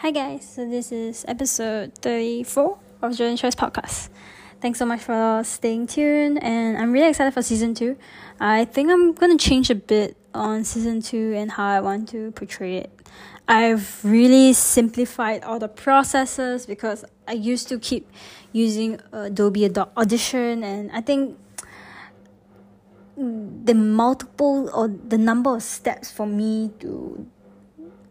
Hi guys, so this is episode 34 of Jolene's Choice Podcast. Thanks so much for staying tuned and I'm really excited for season 2. I think I'm going to change a bit on season 2 and how I want to portray it. I've really simplified all the processes because I used to keep using Adobe Audition and I think the multiple or the number of steps for me to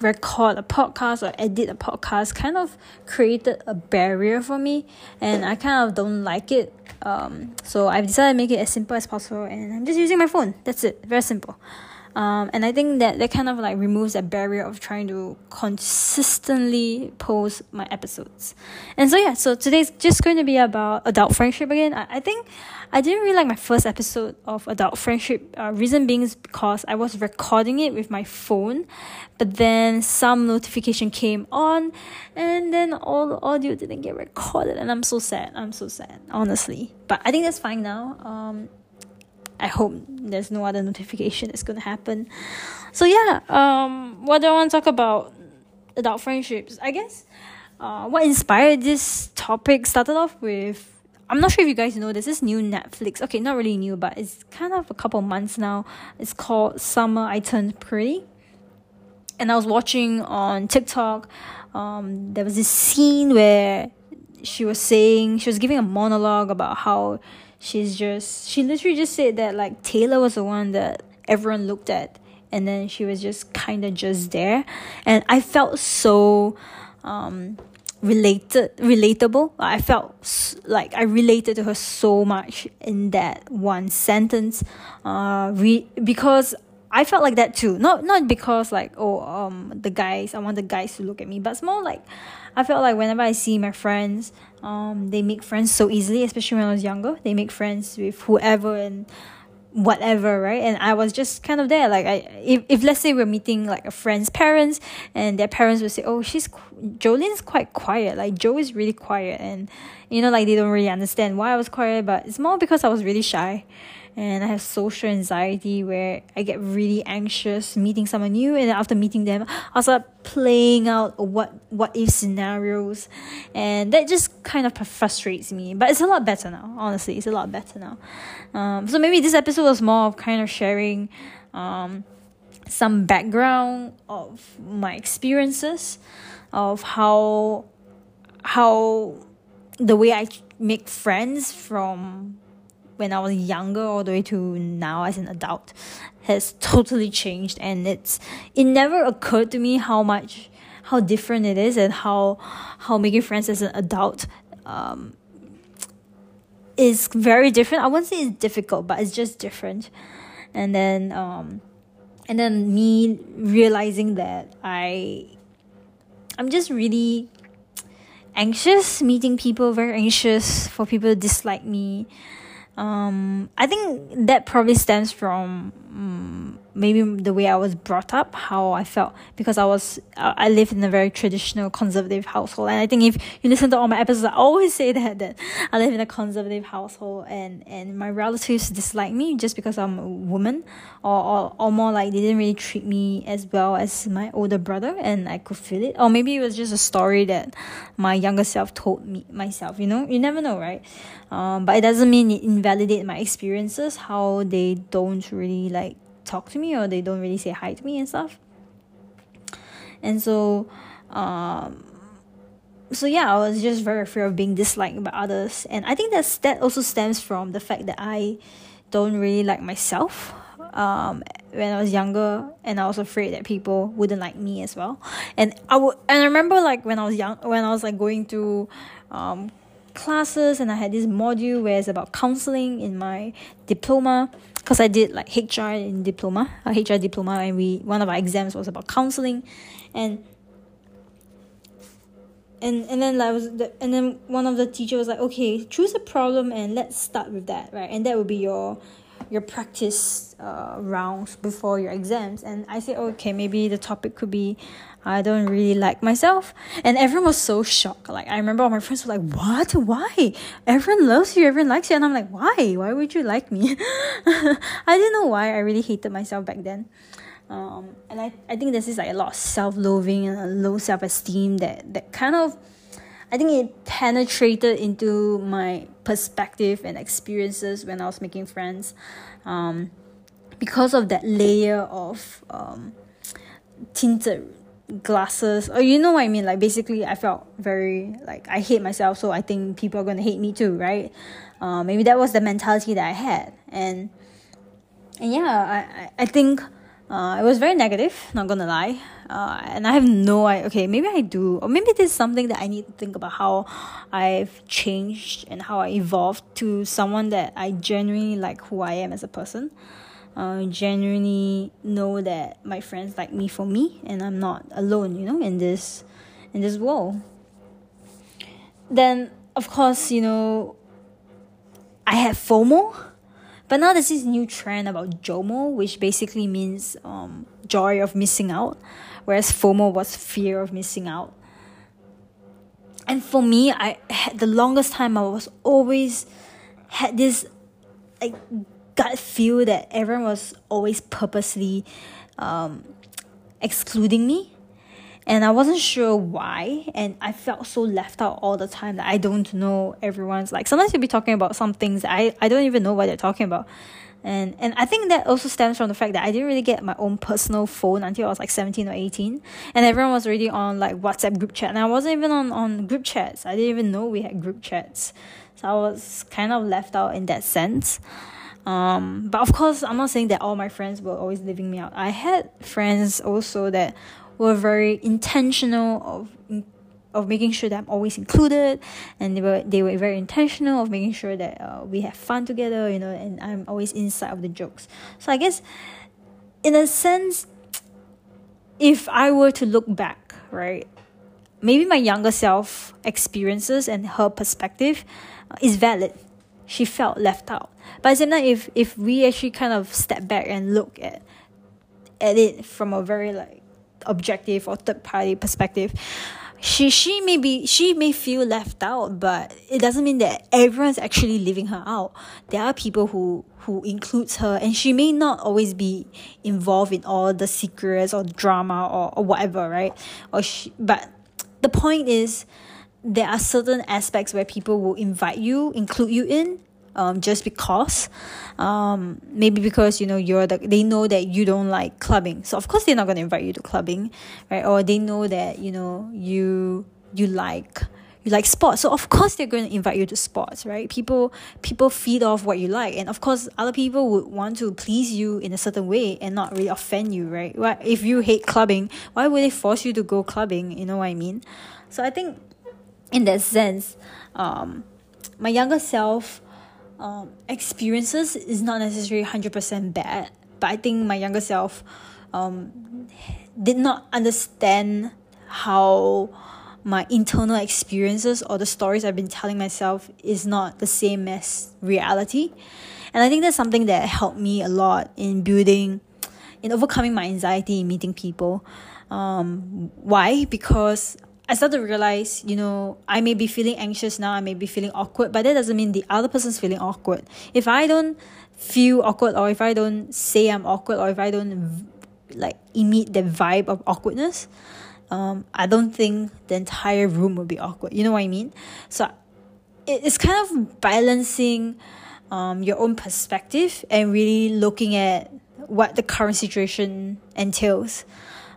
record a podcast or edit a podcast kind of created a barrier for me and I kind of don't like it. Um, so I've decided to make it as simple as possible and I'm just using my phone. That's it. Very simple. Um, and I think that that kind of like removes that barrier of trying to consistently post my episodes. And so yeah, so today's just going to be about adult friendship again. I, I think I didn't really like my first episode of adult friendship. Uh, reason being is because I was recording it with my phone, but then some notification came on, and then all the audio didn't get recorded, and I'm so sad. I'm so sad, honestly. But I think that's fine now. Um, I hope there's no other notification that's gonna happen. So yeah, um, what do I want to talk about? Adult friendships, I guess. Uh, what inspired this topic started off with. I'm not sure if you guys know there's this new Netflix. Okay, not really new, but it's kind of a couple months now. It's called Summer I Turned Pretty. And I was watching on TikTok. Um, there was this scene where she was saying she was giving a monologue about how she's just she literally just said that like Taylor was the one that everyone looked at. And then she was just kind of just there. And I felt so um related relatable. I felt like i related to her so much in that one sentence. Uh re- because i felt like that too not not because like oh um the guys i want the guys to look at me but it's more like i felt like whenever i see my friends um, they make friends so easily, especially when I was younger. They make friends with whoever and whatever, right? And I was just kind of there. Like, I if, if let's say we're meeting like a friend's parents, and their parents would say, "Oh, she's Jolene's quite quiet. Like Joe is really quiet," and you know, like they don't really understand why I was quiet, but it's more because I was really shy and I have social anxiety where I get really anxious meeting someone new and after meeting them I start playing out what what if scenarios. And that just kind of frustrates me. But it's a lot better now honestly. It's a lot better now. Um, so maybe this episode was more of kind of sharing um, some background of my experiences of how how the way I make friends from when I was younger all the way to now as an adult has totally changed and it's it never occurred to me how much how different it is and how how making friends as an adult um, is very different. I wouldn't say it's difficult, but it's just different. And then um and then me realizing that I I'm just really anxious meeting people, very anxious for people to dislike me um, I think that probably stems from um, maybe the way I was brought up, how I felt because I was I live in a very traditional conservative household, and I think if you listen to all my episodes, I always say that that I live in a conservative household, and and my relatives dislike me just because I'm a woman, or or, or more like they didn't really treat me as well as my older brother, and I could feel it, or maybe it was just a story that my younger self told me myself. You know, you never know, right? Um, but it doesn't mean it invalidate my experiences. How they don't really like talk to me or they don't really say hi to me and stuff. And so, um, so yeah, I was just very afraid of being disliked by others, and I think that's that also stems from the fact that I don't really like myself. Um, when I was younger, and I was afraid that people wouldn't like me as well. And I would, and I remember like when I was young, when I was like going to, um, classes, and I had this module where it's about counseling in my diploma because I did like HR in diploma, a HR diploma, and we one of our exams was about counseling, and and and then like was the, and then one of the teachers was like, okay, choose a problem and let's start with that, right? And that would be your your practice uh, rounds before your exams. And I said, okay, maybe the topic could be I don't really like myself. And everyone was so shocked. Like, I remember all my friends were like, what? Why? Everyone loves you, everyone likes you. And I'm like, why? Why would you like me? I didn't know why I really hated myself back then. Um, and I, I think this is like a lot of self-loathing and low self-esteem that, that kind of I think it penetrated into my perspective and experiences when I was making friends. Um, because of that layer of um, tinted glasses. Or you know what I mean? Like basically I felt very like I hate myself so I think people are gonna hate me too right? Uh, maybe that was the mentality that I had. And and yeah I, I think uh, it was very negative not gonna lie. Uh, and I have no idea okay maybe I do or maybe there's something that I need to think about how I've changed and how I evolved to someone that I genuinely like who I am as a person. Uh, genuinely know that my friends like me for me and I'm not alone you know in this in this world. Then of course you know I had FOMO but now there's this new trend about JOMO which basically means um, joy of missing out whereas FOMO was fear of missing out. And for me I had the longest time I was always had this like gut feel that everyone was always purposely um, excluding me and I wasn't sure why, and I felt so left out all the time that I don't know everyone's like. Sometimes you'll be talking about some things I I don't even know what they're talking about, and and I think that also stems from the fact that I didn't really get my own personal phone until I was like seventeen or eighteen, and everyone was already on like WhatsApp group chat, and I wasn't even on on group chats. I didn't even know we had group chats, so I was kind of left out in that sense. Um, but of course, I'm not saying that all my friends were always leaving me out. I had friends also that were very intentional of of making sure that I'm always included, and they were they were very intentional of making sure that uh, we have fun together, you know, and I'm always inside of the jokes. So I guess, in a sense, if I were to look back, right, maybe my younger self experiences and her perspective uh, is valid. She felt left out but at the same if if we actually kind of step back and look at at it from a very like objective or third party perspective, she she may be she may feel left out, but it doesn't mean that everyone's actually leaving her out. There are people who who includes her, and she may not always be involved in all the secrets or drama or, or whatever, right? Or she, but the point is there are certain aspects where people will invite you, include you in, um, just because um, maybe because you know you're the they know that you don't like clubbing. So of course they're not going to invite you to clubbing right? Or they know that you know you you like you like sports. So of course they're going to invite you to sports right? People people feed off what you like. And of course other people would want to please you in a certain way and not really offend you right? If you hate clubbing why would they force you to go clubbing? You know what i mean? So i think in that sense um my younger self um, experiences is not necessarily 100% bad but i think my younger self um, did not understand how my internal experiences or the stories i've been telling myself is not the same as reality. And i think that's something that helped me a lot in building in overcoming my anxiety in meeting people. Um, why? Because I start to realize, you know, I may be feeling anxious now, I may be feeling awkward, but that doesn't mean the other person's feeling awkward. If I don't feel awkward, or if I don't say I'm awkward, or if I don't like emit the vibe of awkwardness, um, I don't think the entire room will be awkward. You know what I mean? So it's kind of balancing um, your own perspective and really looking at what the current situation entails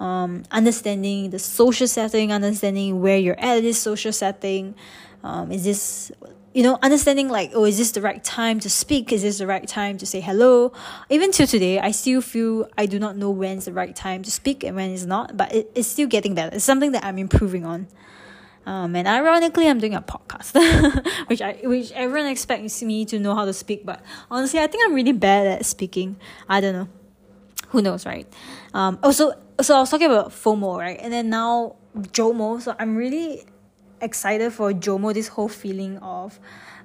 um, understanding the social setting, understanding where you're at this social setting. Um, is this, you know, understanding like, oh, is this the right time to speak? Is this the right time to say hello? Even till today, I still feel I do not know when's the right time to speak and when it's not, but it, it's still getting better. It's something that I'm improving on. Um, and ironically, I'm doing a podcast, which I which everyone expects me to know how to speak, but honestly, I think I'm really bad at speaking. I don't know. Who knows, right? Um, also, so I was talking about FOMO, right? And then now JOMO. So I'm really excited for JOMO, this whole feeling of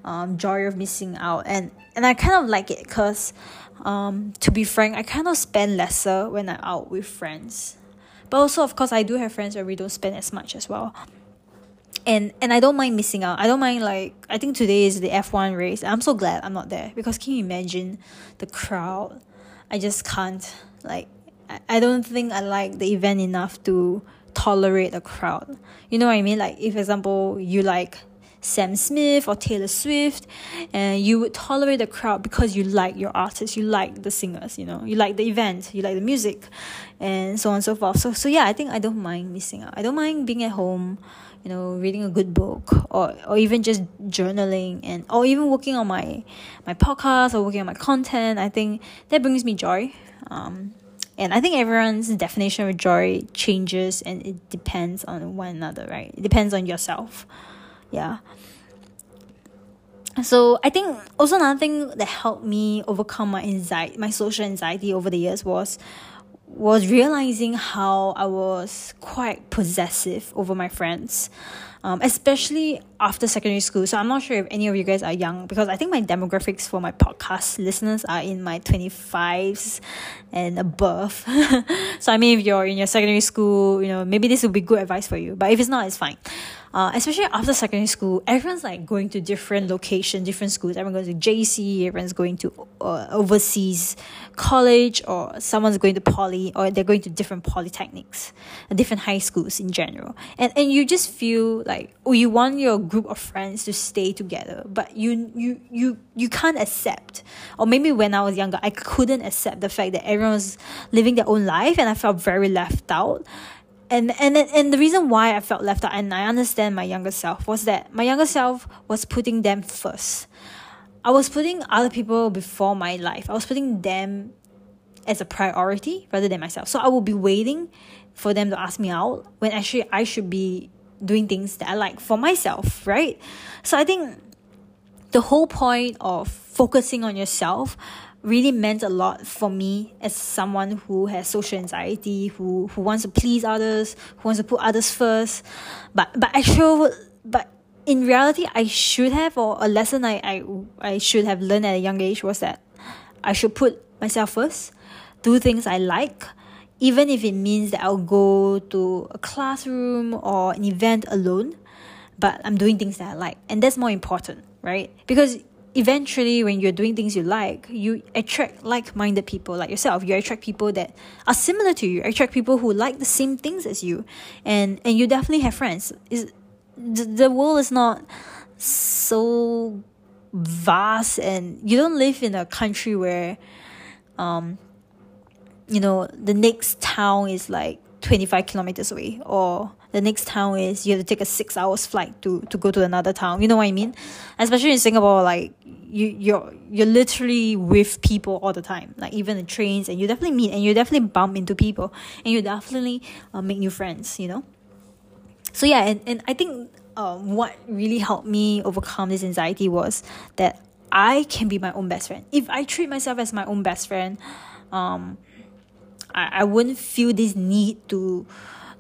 um, joy of missing out. And, and I kind of like it because, um, to be frank, I kind of spend lesser when I'm out with friends. But also, of course, I do have friends where we don't spend as much as well. And and I don't mind missing out. I don't mind like I think today is the F one race. I'm so glad I'm not there because can you imagine the crowd? I just can't like I don't think I like the event enough to tolerate a crowd. You know what I mean? Like if example you like Sam Smith or Taylor Swift, and you would tolerate the crowd because you like your artist, you like the singers, you know, you like the event, you like the music, and so on and so forth. So so yeah, I think I don't mind missing out. I don't mind being at home, you know, reading a good book or or even just journaling and or even working on my my podcast or working on my content. I think that brings me joy. Um, and I think everyone's definition of joy changes and it depends on one another, right? It depends on yourself. Yeah. So I think also another thing that helped me overcome my anxiety, my social anxiety over the years was was realizing how I was quite possessive over my friends um, especially after secondary school. So I'm not sure if any of you guys are young because I think my demographics for my podcast listeners are in my 25s and above. so I mean, if you're in your secondary school, you know, maybe this will be good advice for you. But if it's not, it's fine. Uh, especially after secondary school, everyone's like going to different locations, different schools. Everyone goes to JC, everyone's going to uh, overseas college, or someone's going to poly, or they're going to different polytechnics, different high schools in general. And and you just feel like oh, you want your group of friends to stay together, but you you you you can't accept. Or maybe when I was younger, I couldn't accept the fact that everyone was living their own life, and I felt very left out and and and the reason why I felt left out and I understand my younger self was that my younger self was putting them first. I was putting other people before my life. I was putting them as a priority rather than myself. So I would be waiting for them to ask me out when actually I should be doing things that I like for myself, right? So I think the whole point of focusing on yourself really meant a lot for me as someone who has social anxiety, who who wants to please others, who wants to put others first. But but actual but in reality I should have or a lesson I, I I should have learned at a young age was that I should put myself first, do things I like, even if it means that I'll go to a classroom or an event alone, but I'm doing things that I like. And that's more important, right? Because eventually when you're doing things you like you attract like-minded people like yourself. You attract people that are similar to you, you attract people who like the same things as you. And and you definitely have friends. Is the, the world is not so vast and you don't live in a country where um you know the next town is like 25 kilometers away or the next town is you have to take a six hours flight to to go to another town. You know what i mean? Especially in singapore like you you're you're literally with people all the time like even the trains and you definitely meet and you definitely bump into people and you definitely uh, make new friends you know? So yeah and, and i think um, what really helped me overcome this anxiety was that i can be my own best friend. If i treat myself as my own best friend um, I, I wouldn't feel this need to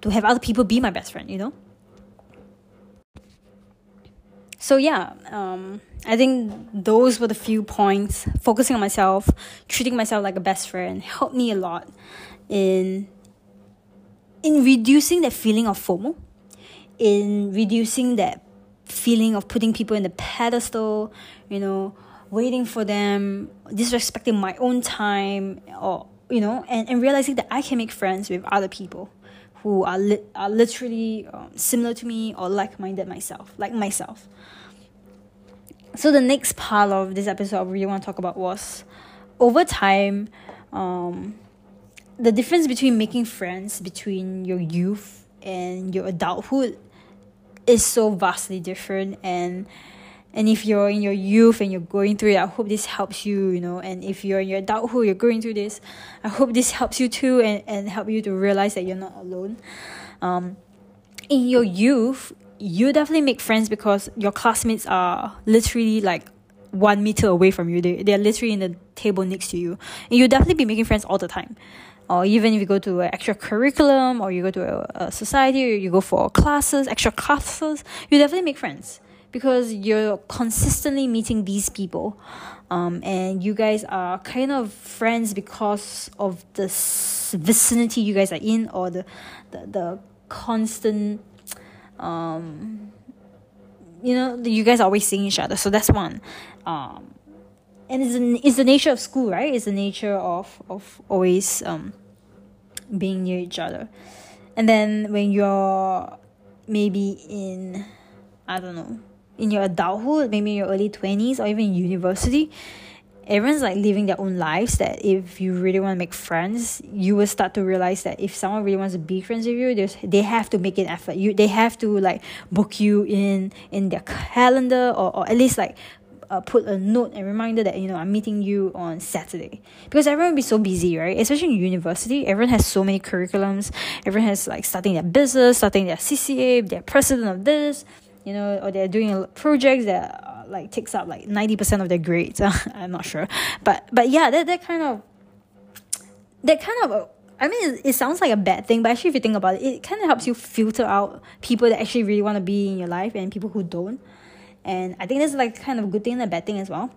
to have other people be my best friend you know so yeah um, i think those were the few points. Focusing on myself treating myself like a best friend helped me a lot in in reducing that feeling of fomo in reducing that feeling of putting people in the pedestal you know waiting for them disrespecting my own time or you know and, and realizing that i can make friends with other people who are, li- are literally um, similar to me or like-minded myself like myself. So the next part of this episode I really want to talk about was over time um, the difference between making friends between your youth and your adulthood is so vastly different and and if you're in your youth and you're going through it i hope this helps you you know. And if you're in your adulthood you're going through this i hope this helps you too and, and help you to realize that you're not alone. Um, in your youth you definitely make friends because your classmates are literally like one meter away from you. They, they're literally in the table next to you. And you'll definitely be making friends all the time. Or even if you go to an extra curriculum or you go to a, a society or you go for classes extra classes you definitely make friends because you're consistently meeting these people um, and you guys are kind of friends because of the vicinity you guys are in or the the, the constant um, you know you guys are always seeing each other. So that's one. Um, and it's, an, it's the nature of school right? It's the nature of of always um, being near each other. And then when you're maybe in, I don't know, in your adulthood, maybe in your early 20s or even university, everyone's like living their own lives that if you really want to make friends you will start to realize that if someone really wants to be friends with you they have to make an effort you they have to like book you in in their calendar or, or at least like uh, put a note and reminder that you know I'm meeting you on Saturday because everyone will be so busy, right? Especially in university, everyone has so many curriculums. Everyone has like starting their business, starting their CCA, they're president of this, you know, or they're doing projects that uh, like takes up like ninety percent of their grades. I'm not sure, but but yeah, that that kind of that kind of. I mean, it, it sounds like a bad thing, but actually, if you think about it, it kind of helps you filter out people that actually really want to be in your life and people who don't and I think that's like kind of a good thing and a bad thing as well.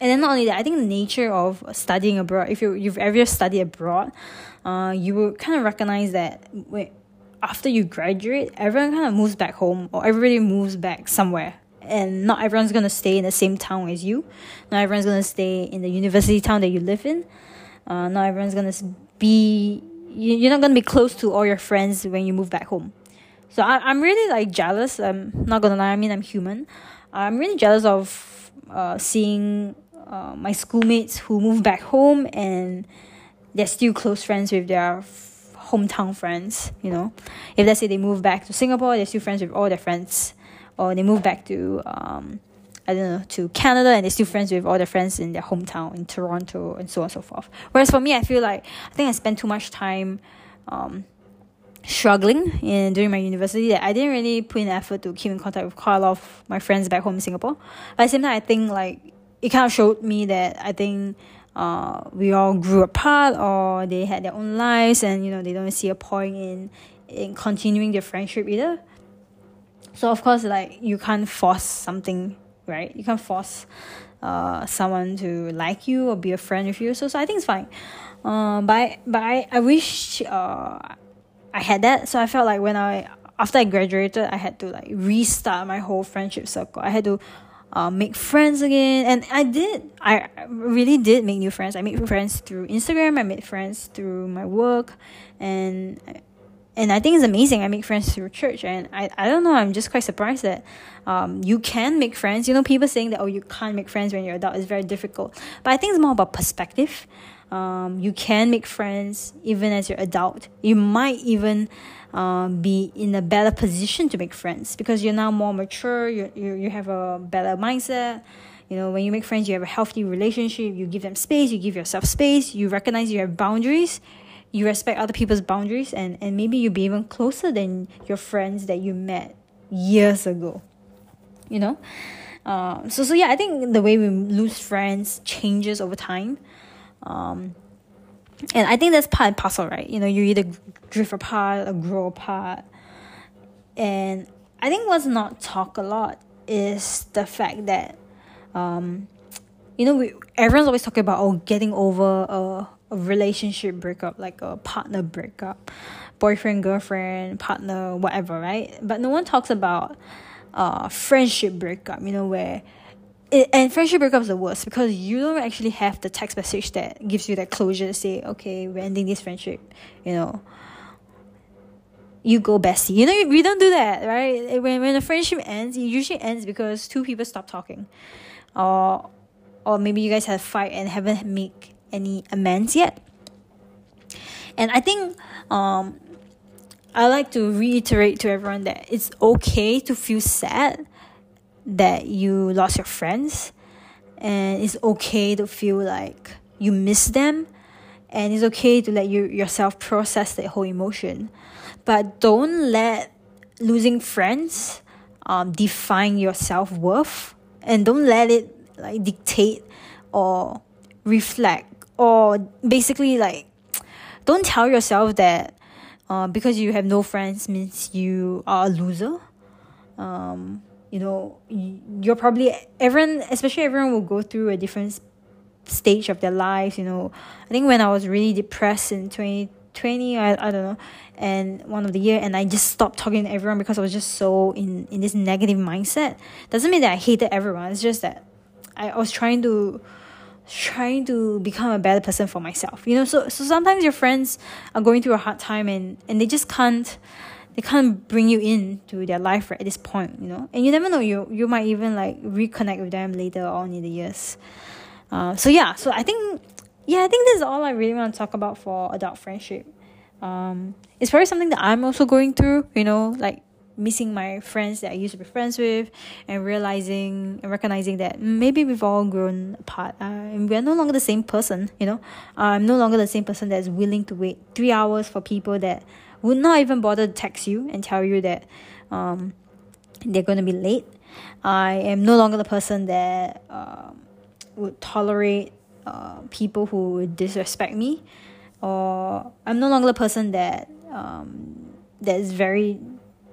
And then not only that, I think the nature of studying abroad, if you, you've ever studied abroad, uh, you will kind of recognize that after you graduate, everyone kind of moves back home or everybody moves back somewhere. And not everyone's going to stay in the same town as you. Not everyone's going to stay in the university town that you live in. Uh, not everyone's going to be, you're not going to be close to all your friends when you move back home. So I, I'm really like jealous. I'm not gonna lie. I mean, I'm human. I'm really jealous of uh, seeing uh, my schoolmates who move back home and they're still close friends with their hometown friends. You know, if let's say they move back to Singapore, they're still friends with all their friends, or they move back to um, I don't know to Canada and they're still friends with all their friends in their hometown in Toronto and so on and so forth. Whereas for me, I feel like I think I spent too much time um, struggling in during my university that I didn't really put in effort to keep in contact with quite a lot of my friends back home in Singapore. But at the same time, I think like it kind of showed me that I think uh, we all grew apart or they had their own lives and you know they don't see a point in in continuing their friendship either. So of course, like you can't force something, right? You can't force uh, someone to like you or be a friend with you. So, so I think it's fine. Uh, but I, but I, I wish uh, I had that. So I felt like when I after I graduated, I had to like restart my whole friendship circle. I had to uh, make friends again, and I did. I really did make new friends. I made friends through Instagram. I made friends through my work, and and I think it's amazing. I make friends through church, and I, I don't know. I'm just quite surprised that um, you can make friends. You know, people saying that oh, you can't make friends when you're adult is very difficult. But I think it's more about perspective. Um, you can make friends even as you're adult. You might even uh, be in a better position to make friends because you're now more mature. You you you have a better mindset. You know, when you make friends, you have a healthy relationship. You give them space. You give yourself space. You recognize you have boundaries. You respect other people's boundaries, and and maybe you'll be even closer than your friends that you met years ago. You know. Uh, so so yeah, I think the way we lose friends changes over time. Um, and I think that's part and parcel, right? You know, you either drift apart or grow apart. And I think what's not talked a lot is the fact that, um, you know, we, everyone's always talking about oh getting over a, a relationship breakup, like a partner breakup, boyfriend, girlfriend, partner, whatever, right? But no one talks about uh friendship breakup, you know, where it, and friendship breakups are the worst because you don't actually have the text message that gives you that closure to say, okay, we're ending this friendship, you know. You go bestie. You know, we don't do that, right? When when a friendship ends, it usually ends because two people stop talking. Or or maybe you guys had a fight and haven't made any amends yet. And I think um I like to reiterate to everyone that it's okay to feel sad that you lost your friends and it's okay to feel like you miss them and it's okay to let you yourself process that whole emotion. But don't let losing friends um, define your self-worth and don't let it like dictate or reflect or basically like don't tell yourself that uh, because you have no friends means you are a loser. Um, you know you're probably everyone especially everyone will go through a different stage of their lives you know. I think when i was really depressed in 2020 I, I don't know and one of the year and i just stopped talking to everyone because i was just so in in this negative mindset. Doesn't mean that i hated everyone it's just that i, I was trying to trying to become a better person for myself you know. So so sometimes your friends are going through a hard time and and they just can't they can't bring you in to their life right at this point you know? And you never know you you might even like reconnect with them later on in the years. Uh, so yeah so i think yeah i think this is all i really want to talk about for adult friendship. Um, it's probably something that i'm also going through you know like missing my friends that I used to be friends with and realizing and recognizing that maybe we've all grown apart uh, and we're no longer the same person you know? Uh, I'm no longer the same person that's willing to wait three hours for people that would not even bother to text you and tell you that um, they're going to be late. I am no longer the person that uh, would tolerate uh, people who would disrespect me or I'm no longer the person that um, that is very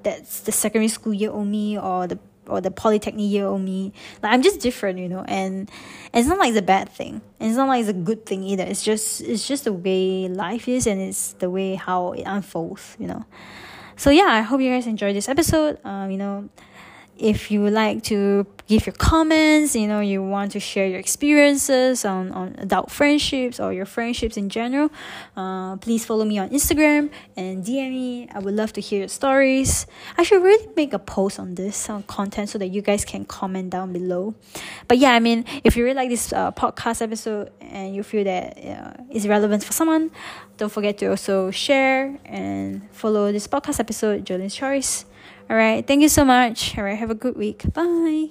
that's the secondary school year old me or the or the polytechnic year old me. Like I'm just different, you know, and, and it's not like it's a bad thing. And it's not like it's a good thing either. It's just it's just the way life is and it's the way how it unfolds, you know. So yeah, I hope you guys enjoyed this episode. Um, you know, if you like to give your comments, you know, you want to share your experiences on, on adult friendships or your friendships in general, uh, please follow me on Instagram and DM me. I would love to hear your stories. I should really make a post on this on content so that you guys can comment down below. But yeah, I mean, if you really like this uh, podcast episode and you feel that uh, it's relevant for someone, don't forget to also share and follow this podcast episode, Jolene's Choice. All right. Thank you so much. All right. Have a good week. Bye.